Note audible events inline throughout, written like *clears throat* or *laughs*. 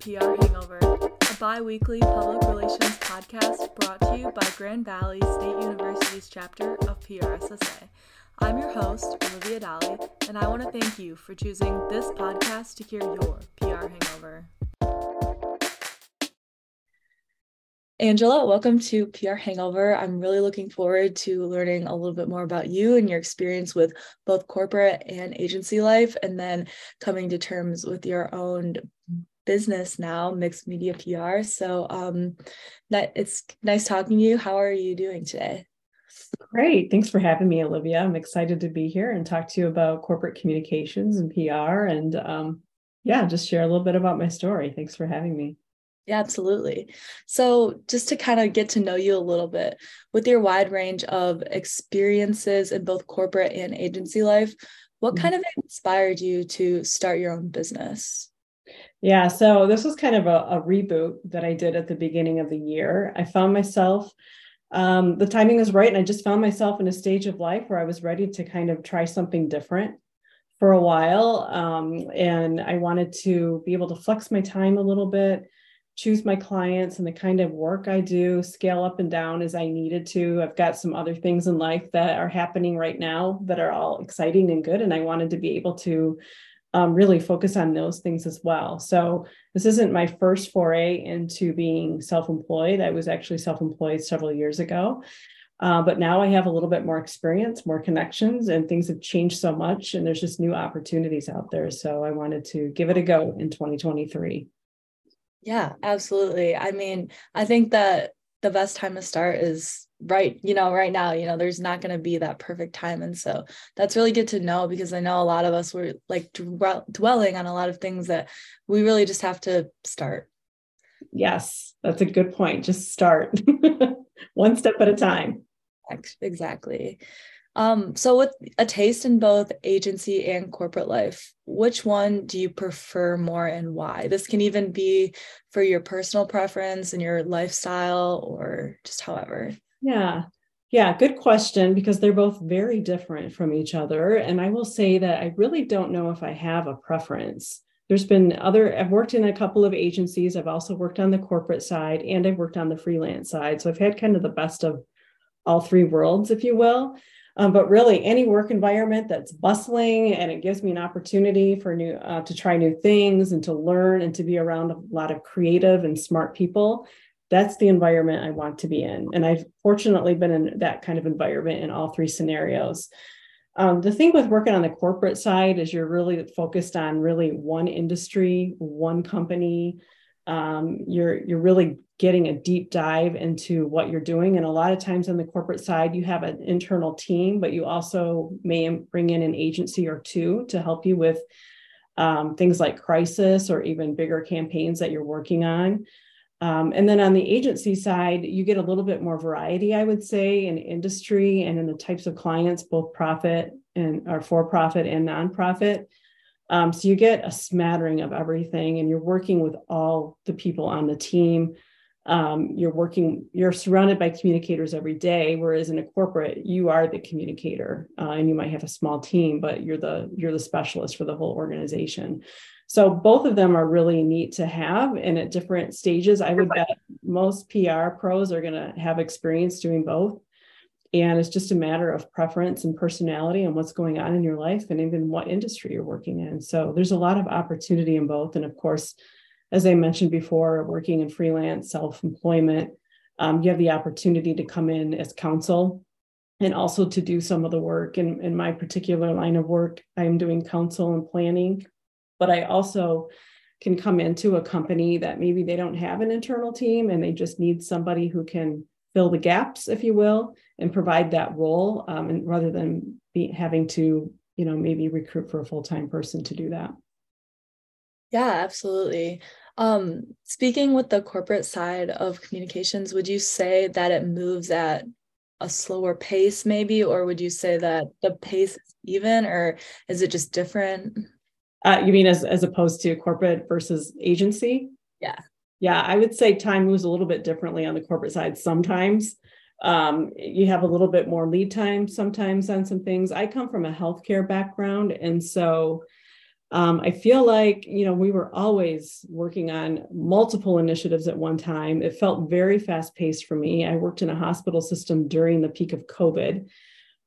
PR Hangover, a bi weekly public relations podcast brought to you by Grand Valley State University's chapter of PRSSA. I'm your host, Olivia Daly, and I want to thank you for choosing this podcast to cure your PR hangover. Angela, welcome to PR Hangover. I'm really looking forward to learning a little bit more about you and your experience with both corporate and agency life, and then coming to terms with your own business now, MixedMedia PR. So, um, that it's nice talking to you. How are you doing today? Great. Thanks for having me, Olivia. I'm excited to be here and talk to you about corporate communications and PR, and um, yeah, just share a little bit about my story. Thanks for having me. Yeah, absolutely. So, just to kind of get to know you a little bit, with your wide range of experiences in both corporate and agency life, what mm-hmm. kind of inspired you to start your own business? Yeah, so this was kind of a, a reboot that I did at the beginning of the year. I found myself, um, the timing was right, and I just found myself in a stage of life where I was ready to kind of try something different for a while. Um, and I wanted to be able to flex my time a little bit choose my clients and the kind of work I do, scale up and down as I needed to. I've got some other things in life that are happening right now that are all exciting and good. And I wanted to be able to um, really focus on those things as well. So this isn't my first foray into being self-employed. I was actually self-employed several years ago. Uh, but now I have a little bit more experience, more connections, and things have changed so much, and there's just new opportunities out there. So I wanted to give it a go in 2023. Yeah, absolutely. I mean, I think that the best time to start is right, you know, right now, you know, there's not going to be that perfect time. And so that's really good to know because I know a lot of us were like dwelling on a lot of things that we really just have to start. Yes, that's a good point. Just start *laughs* one step at a time. Exactly. Um, so with a taste in both agency and corporate life, which one do you prefer more and why? This can even be for your personal preference and your lifestyle or just however. Yeah. Yeah, good question because they're both very different from each other. And I will say that I really don't know if I have a preference. There's been other, I've worked in a couple of agencies. I've also worked on the corporate side and I've worked on the freelance side. So I've had kind of the best of all three worlds, if you will. Um, but really, any work environment that's bustling and it gives me an opportunity for new uh, to try new things and to learn and to be around a lot of creative and smart people. That's the environment I want to be in, and I've fortunately been in that kind of environment in all three scenarios. Um, the thing with working on the corporate side is you're really focused on really one industry, one company. Um, you're you're really getting a deep dive into what you're doing. And a lot of times on the corporate side, you have an internal team, but you also may bring in an agency or two to help you with um, things like crisis or even bigger campaigns that you're working on. Um, and then on the agency side, you get a little bit more variety, I would say, in industry and in the types of clients, both profit and or for profit and nonprofit. Um, so you get a smattering of everything, and you're working with all the people on the team um, you're working you're surrounded by communicators every day whereas in a corporate you are the communicator uh, and you might have a small team but you're the you're the specialist for the whole organization so both of them are really neat to have and at different stages i would bet most pr pros are going to have experience doing both. And it's just a matter of preference and personality and what's going on in your life and even what industry you're working in. So there's a lot of opportunity in both. And of course as I mentioned before, working in freelance self employment, um, you have the opportunity to come in as counsel and also to do some of the work. In, in my particular line of work, I'm doing counsel and planning, but I also can come into a company that maybe they don't have an internal team and they just need somebody who can fill the gaps, if you will, and provide that role, um, and rather than be having to, you know, maybe recruit for a full time person to do that. Yeah, absolutely. Um, speaking with the corporate side of communications, would you say that it moves at a slower pace, maybe, or would you say that the pace is even, or is it just different? Uh, you mean as as opposed to corporate versus agency? Yeah. Yeah, I would say time moves a little bit differently on the corporate side sometimes. Um, you have a little bit more lead time sometimes on some things. I come from a healthcare background, and so Um, I feel like, you know, we were always working on multiple initiatives at one time. It felt very fast paced for me. I worked in a hospital system during the peak of COVID.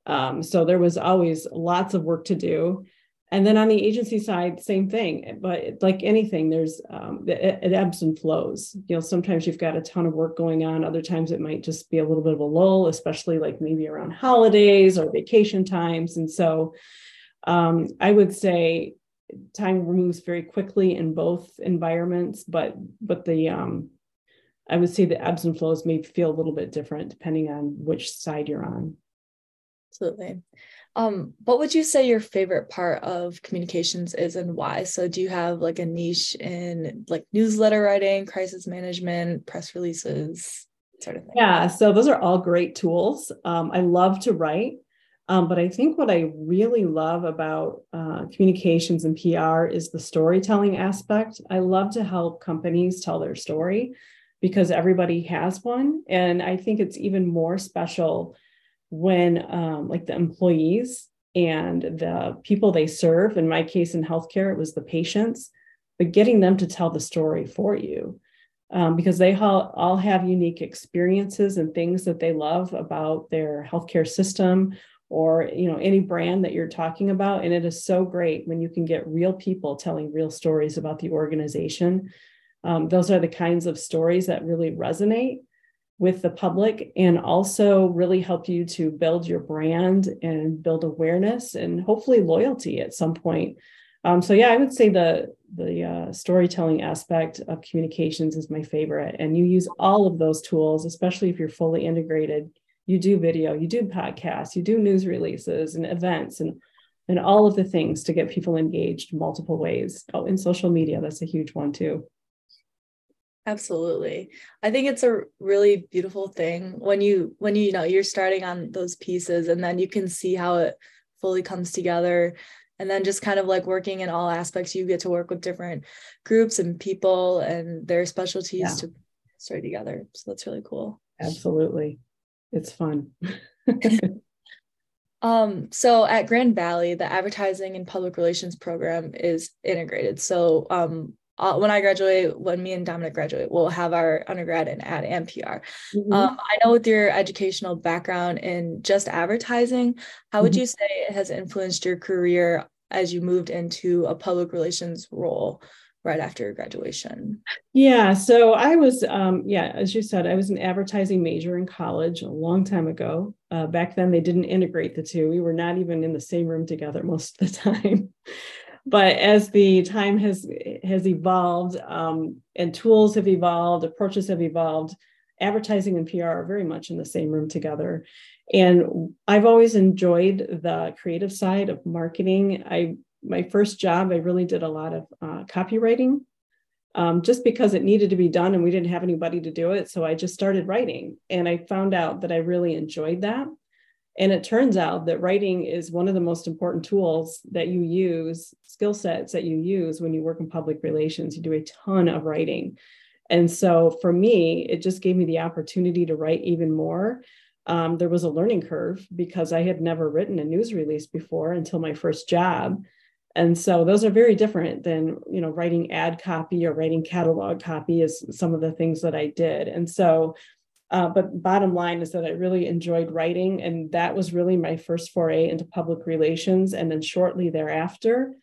Um, so there was always lots of work to do. And then on the agency side, same thing. But like anything, there's um, it, it ebbs and flows. You know, sometimes you've got a ton of work going on. Other times it might just be a little bit of a lull, especially like maybe around holidays or vacation times. And so um, I would say time moves very quickly in both environments, but but the um, I would say the ebbs and flows may feel a little bit different depending on which side you're on. Absolutely. Um, what would you say your favorite part of communications is and why? So do you have like a niche in like newsletter writing, crisis management, press releases, sort of thing? Yeah, so those are all great tools. Um, I love to write. Um, but I think what I really love about uh, communications and PR is the storytelling aspect. I love to help companies tell their story because everybody has one. And I think it's even more special when, um, like, the employees and the people they serve, in my case in healthcare, it was the patients, but getting them to tell the story for you. Um, because they all have unique experiences and things that they love about their healthcare system or you know any brand that you're talking about and it is so great when you can get real people telling real stories about the organization um, those are the kinds of stories that really resonate with the public and also really help you to build your brand and build awareness and hopefully loyalty at some point um, so yeah i would say the the uh, storytelling aspect of communications is my favorite and you use all of those tools especially if you're fully integrated you do video, you do podcasts, you do news releases and events and and all of the things to get people engaged multiple ways. Oh, in social media, that's a huge one too. Absolutely. I think it's a really beautiful thing when you when you, you know you're starting on those pieces and then you can see how it fully comes together and then just kind of like working in all aspects you get to work with different groups and people and their specialties yeah. to start together. So that's really cool. Absolutely it's fun. *laughs* um, so at Grand Valley, the advertising and public relations program is integrated. So um, uh, when I graduate, when me and Dominic graduate, we'll have our undergrad and PR. Mm-hmm. Um, I know with your educational background in just advertising, how would mm-hmm. you say it has influenced your career as you moved into a public relations role? right after graduation? Yeah, so I was, um, yeah, as you said, I was an advertising major in college a long time ago. Uh, back then, they didn't integrate the two. We were not even in the same room together *laughs* most of the time. But as the time has has evolved um, and tools have evolved, approaches have evolved, advertising and PR are very much in the same room together. And I've always enjoyed the creative side of marketing. I my first job, I really did a lot of uh, copywriting um, just because it needed to be done and we didn't have anybody to do it. So I just started writing and I found out that I really enjoyed that. And it turns out that writing is one of the most important tools that you use, skill sets that you use when you work in public relations. You do a ton of writing. And so for me, it just gave me the opportunity to write even more. Um, there was a learning curve because I had never written a news release before until my first job and so those are very different than you know writing ad copy or writing catalog copy is some of the things that i did and so uh, but bottom line is that i really enjoyed writing and that was really my first foray into public relations and then shortly thereafter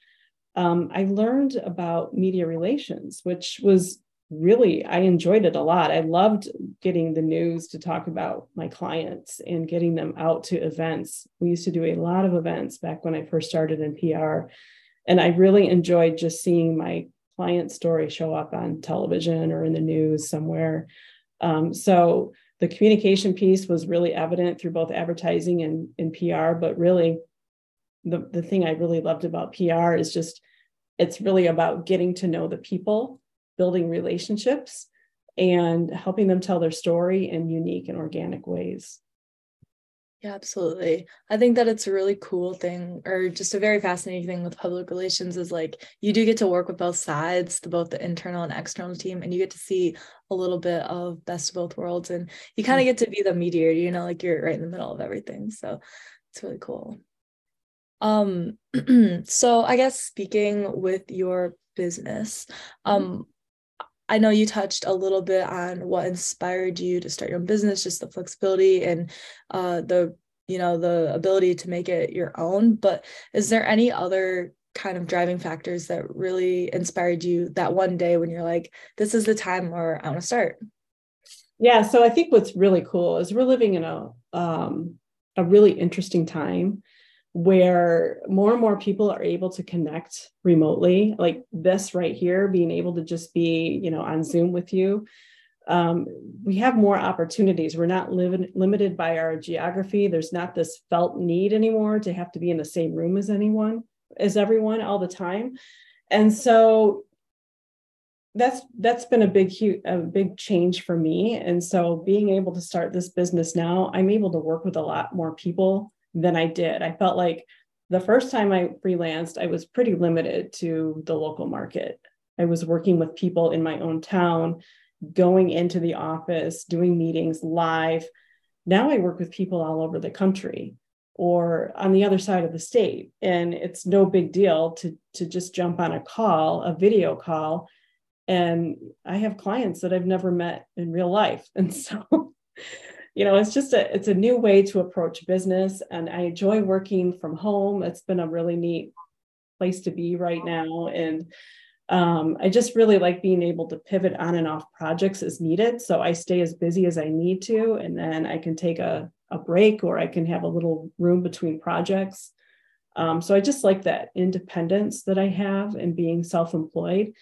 um, i learned about media relations which was really i enjoyed it a lot i loved getting the news to talk about my clients and getting them out to events we used to do a lot of events back when i first started in pr and I really enjoyed just seeing my client story show up on television or in the news somewhere. Um, so the communication piece was really evident through both advertising and, and PR, but really the, the thing I really loved about PR is just it's really about getting to know the people, building relationships, and helping them tell their story in unique and organic ways. Yeah, absolutely. I think that it's a really cool thing, or just a very fascinating thing with public relations is like you do get to work with both sides, the both the internal and external team, and you get to see a little bit of best of both worlds, and you kind of get to be the mediator. You know, like you're right in the middle of everything. So it's really cool. Um, *clears throat* so I guess speaking with your business, um, I know you touched a little bit on what inspired you to start your own business, just the flexibility and uh, the you know the ability to make it your own. But is there any other kind of driving factors that really inspired you that one day when you're like, this is the time where I want to start? Yeah, so I think what's really cool is we're living in a um, a really interesting time where more and more people are able to connect remotely like this right here being able to just be you know on zoom with you. Um, we have more opportunities. We're not limited by our geography. There's not this felt need anymore to have to be in the same room as anyone as everyone all the time. And so that's that's been a big huge a big change for me. And so being able to start this business now i'm able to work with a lot more people than I did. I felt like the first time I freelanced, I was pretty limited to the local market. I was working with people in my own town, going into the office, doing meetings live. Now I work with people all over the country or on the other side of the state. And it's no big deal to, to just jump on a call, a video call. And I have clients that I've never met in real life. *laughs* And so you know it's just a it's a new way to approach business and i enjoy working from home. It's been a really neat place to be right now and um, i just really like being able to pivot on and off projects as needed so i stay as busy as i need to and then i can take a, a break or i can have a little room between projects. Um, so i just like that independence that i have and being self-employed.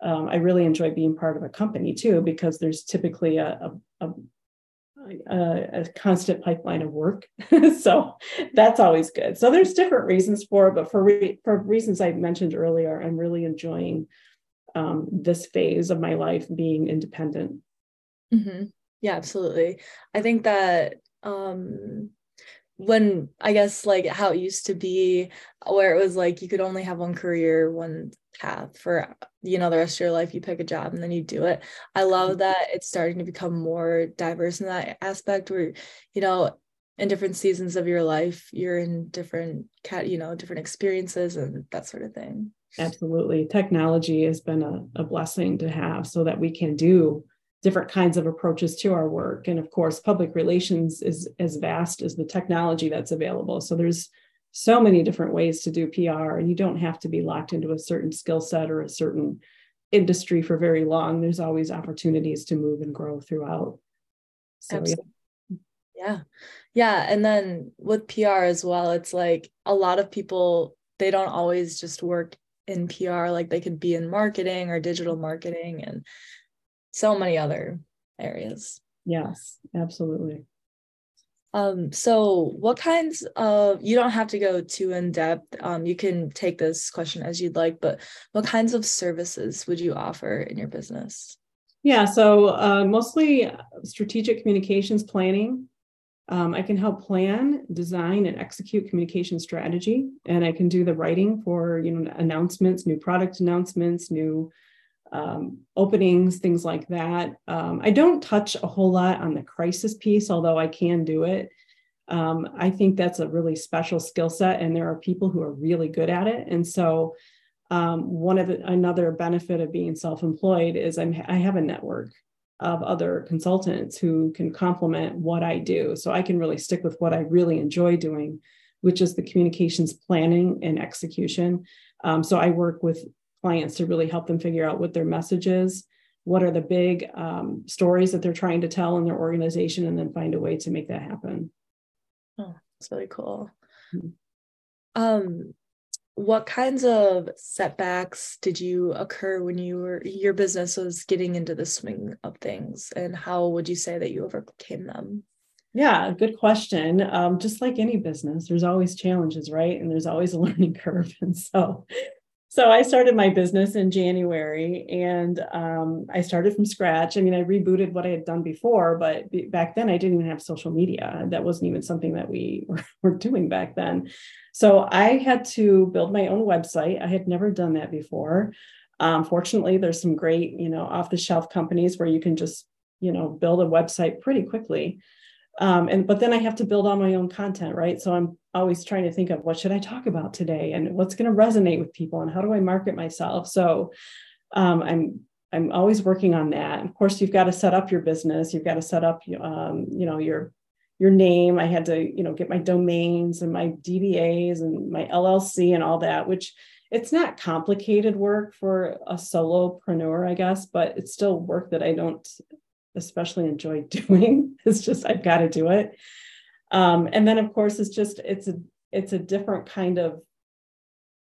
Um, i really enjoy being part of a company too because there's typically a, a, a a, a constant pipeline of work. *laughs* so that's always good. So there's different reasons for it, but for re- for reasons I mentioned earlier, I'm really enjoying um, this phase of my life being independent. Mm-hmm. Yeah, absolutely. I think that um, when I guess like how it used to be, where it was like you could only have one career, one path for you know the rest of your life. You pick a job and then you do it. I love mm-hmm. that it's starting to become more diverse in that aspect where you know in different seasons of your life you're in different cat you know different experiences and that sort of thing. Absolutely. Technology has been a, a blessing to have so that we can do different kinds of approaches to our work and of course public relations is as vast as the technology that's available so there's so many different ways to do PR, and you don't have to be locked into a certain skill set or a certain industry for very long. There's always opportunities to move and grow throughout. So, Absolutely. Yeah. yeah. Yeah. And then with PR as well, it's like a lot of people, they don't always just work in PR, like they could be in marketing or digital marketing and so many other areas. Yes, absolutely. Um, so what kinds of you don't have to go too in depth. Um, you can take this question as you'd like, but what kinds of services would you offer in your business? Yeah, so uh, mostly strategic communications planning. Um, I can help plan, design, and execute communication strategy, and I can do the writing for you know announcements, new product announcements, new um, openings, things like that. Um, I don't touch a whole lot on the crisis piece, although I can do it. Um, I think that's a really special skill set, and there are people who are really good at it. And so, um, one of the, another benefit of being self-employed is I'm, I have a network of other consultants who can complement what I do. So I can really stick with what I really enjoy doing, which is the communications planning and execution. Um, so I work with clients to really help them figure out what their message is, what are the big um, stories that they're trying to tell in their organization, and then find a way to make that happen. Oh, that's really cool. Mm-hmm. Um, what kinds of setbacks did you occur when you were your business was getting into the swing of things, and how would you say that you overcame them? Yeah, good question. Um, just like any business, there's always challenges, right? And there's always a *laughs* learning curve. And so so I started my business in January and um, I started from scratch. I mean, I rebooted what I had done before, but back then I didn't even have social media. That wasn't even something that we *laughs* were doing back then. So I had to build my own website. I had never done that before. Um, fortunately, there's some great, you know, off the shelf companies where you can just, you know, build a website pretty quickly. Um, and but then I have to build all my own content, right? So I'm always trying to think of what should I talk about today and what's going to resonate with people and how do I market myself. So um, I'm I'm always working on that. Of course, you've got to set up your business. You've got to set up, um, you know, your your name. I had to, you know, get my domains and my DBAs and my LLC and all that, which it's not complicated work for a solopreneur, I guess, but it's still work that I don't especially enjoy *laughs* doing. It's just I've got to do it. Um, and then of course it's just it's a it's a different kind of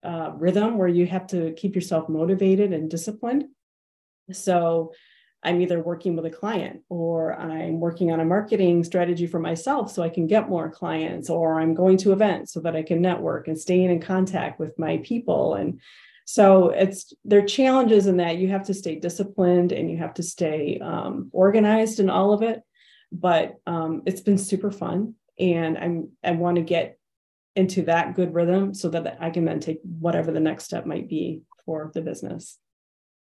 uh, rhythm where you have to keep yourself motivated and disciplined. So I'm either working with a client or I'm working on a marketing strategy for myself so I can get more clients, or I'm going to events so that I can network and staying in contact with my people. And so it's there are challenges in that you have to stay disciplined and you have to stay um, organized in all of it. But um, it's been super fun, and I'm I want to get into that good rhythm so that I can then take whatever the next step might be for the business.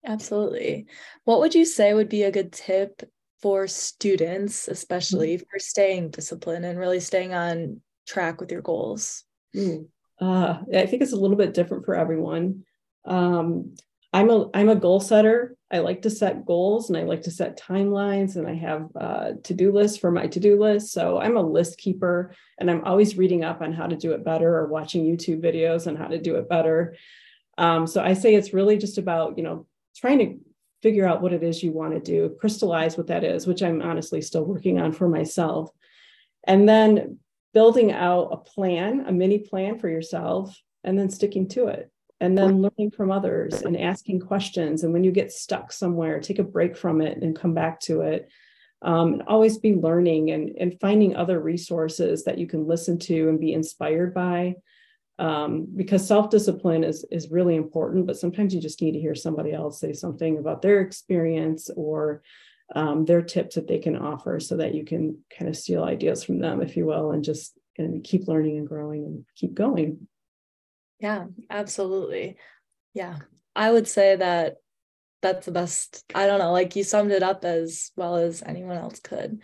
Absolutely. What would you say would be a good tip for students, especially mm-hmm. for staying disciplined and really staying on track with your goals? Mm. Uh, I think it's a little bit different for everyone. Um, I'm a I'm a goal setter. I like to set goals and I like to set timelines and I have uh, to-do lists for my to-do list. So I'm a list keeper and I'm always reading up on how to do it better or watching YouTube videos on how to do it better. Um, so I say it's really just about you know trying to figure out what it is you want to do, crystallize what that is, which I'm honestly still working on for myself. And then building out a plan, a mini plan for yourself, and then sticking to it. And then learning from others and asking questions. And when you get stuck somewhere, take a break from it and come back to it. Um, and always be learning and, and finding other resources that you can listen to and be inspired by um, because self-discipline is is really important but sometimes you just need to hear somebody else say something about their experience or um, their tips that they can offer so that you can kind of steal ideas from them if you will and just and keep learning and growing and keep going yeah absolutely yeah i would say that that's the best i don't know like you summed it up as well as anyone else could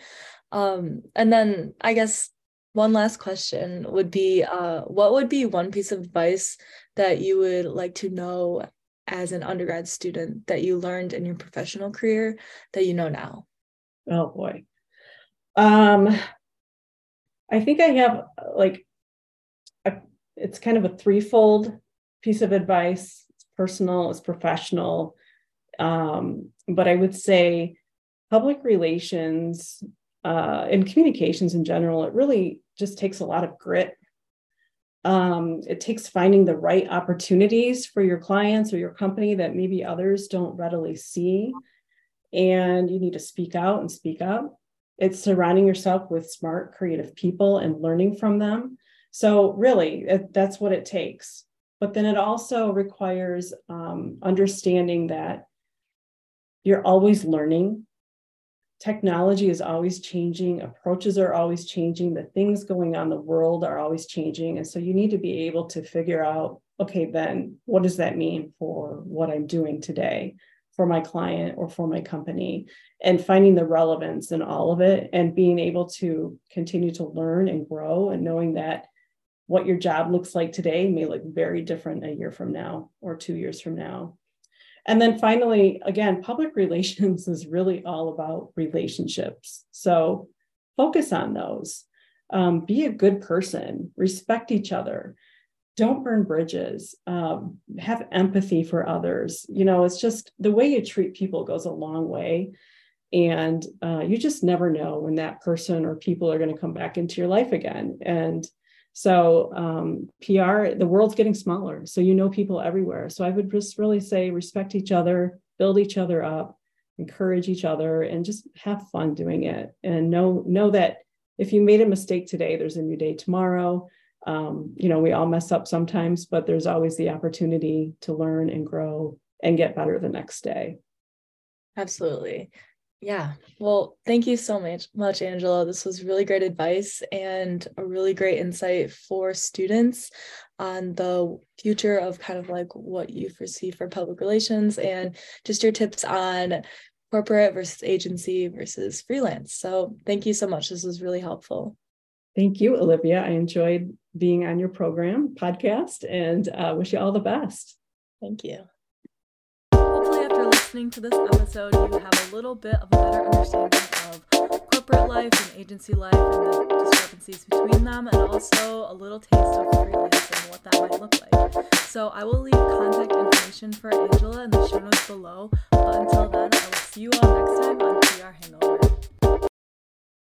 um and then i guess one last question would be uh, what would be one piece of advice that you would like to know as an undergrad student that you learned in your professional career that you know now? Oh boy. Um, I think I have like it's kind of a threefold piece of advice. It's personal, it's professional. Um, but I would say public relations uh, in communications in general, it really just takes a lot of grit. Um, it takes finding the right opportunities for your clients or your company that maybe others don't readily see. And you need to speak out and speak up. It's surrounding yourself with smart, creative people and learning from them. So, really, that's what it takes. But then it also requires um, understanding that you're always learning technology is always changing, approaches are always changing, the things going on in the world are always changing. And so you need to be able to figure out okay, then what does that mean for what I'm doing today for my client or for my company? And finding the relevance in all of it and being able to continue to learn and grow and knowing that what your job looks like today may look very different a year from now or two years from now. And then finally, again, public *laughs* relations is really all about relationships. So focus on those. Um, be a good person, respect each other, don't burn bridges, um, have empathy for others. You know, it's just the way you treat people goes a long way. And uh, you just never know when that person or people are going to come back into your life again. And so um, PR, the world's getting smaller. So you know people everywhere. So I would just really say respect each other, build each other up, encourage each other, and just have fun doing it. And know know that if you made a mistake today, there's a new day tomorrow. Um, you know, we all mess up sometimes, but there's always the opportunity to learn and grow and get better the next day. Absolutely. Yeah. Well, thank you so much, much, Angela. This was really great advice and a really great insight for students on the future of kind of like what you foresee for public relations and just your tips on corporate versus agency versus freelance. So thank you so much. This was really helpful. Thank you, Olivia. I enjoyed being on your program podcast and uh, wish you all the best. Thank you. Listening to this episode, you have a little bit of a better understanding of corporate life and agency life and the discrepancies between them, and also a little taste of freelance and what that might look like. So, I will leave contact information for Angela in the show notes below. But until then, I will see you all next time on PR Hangover.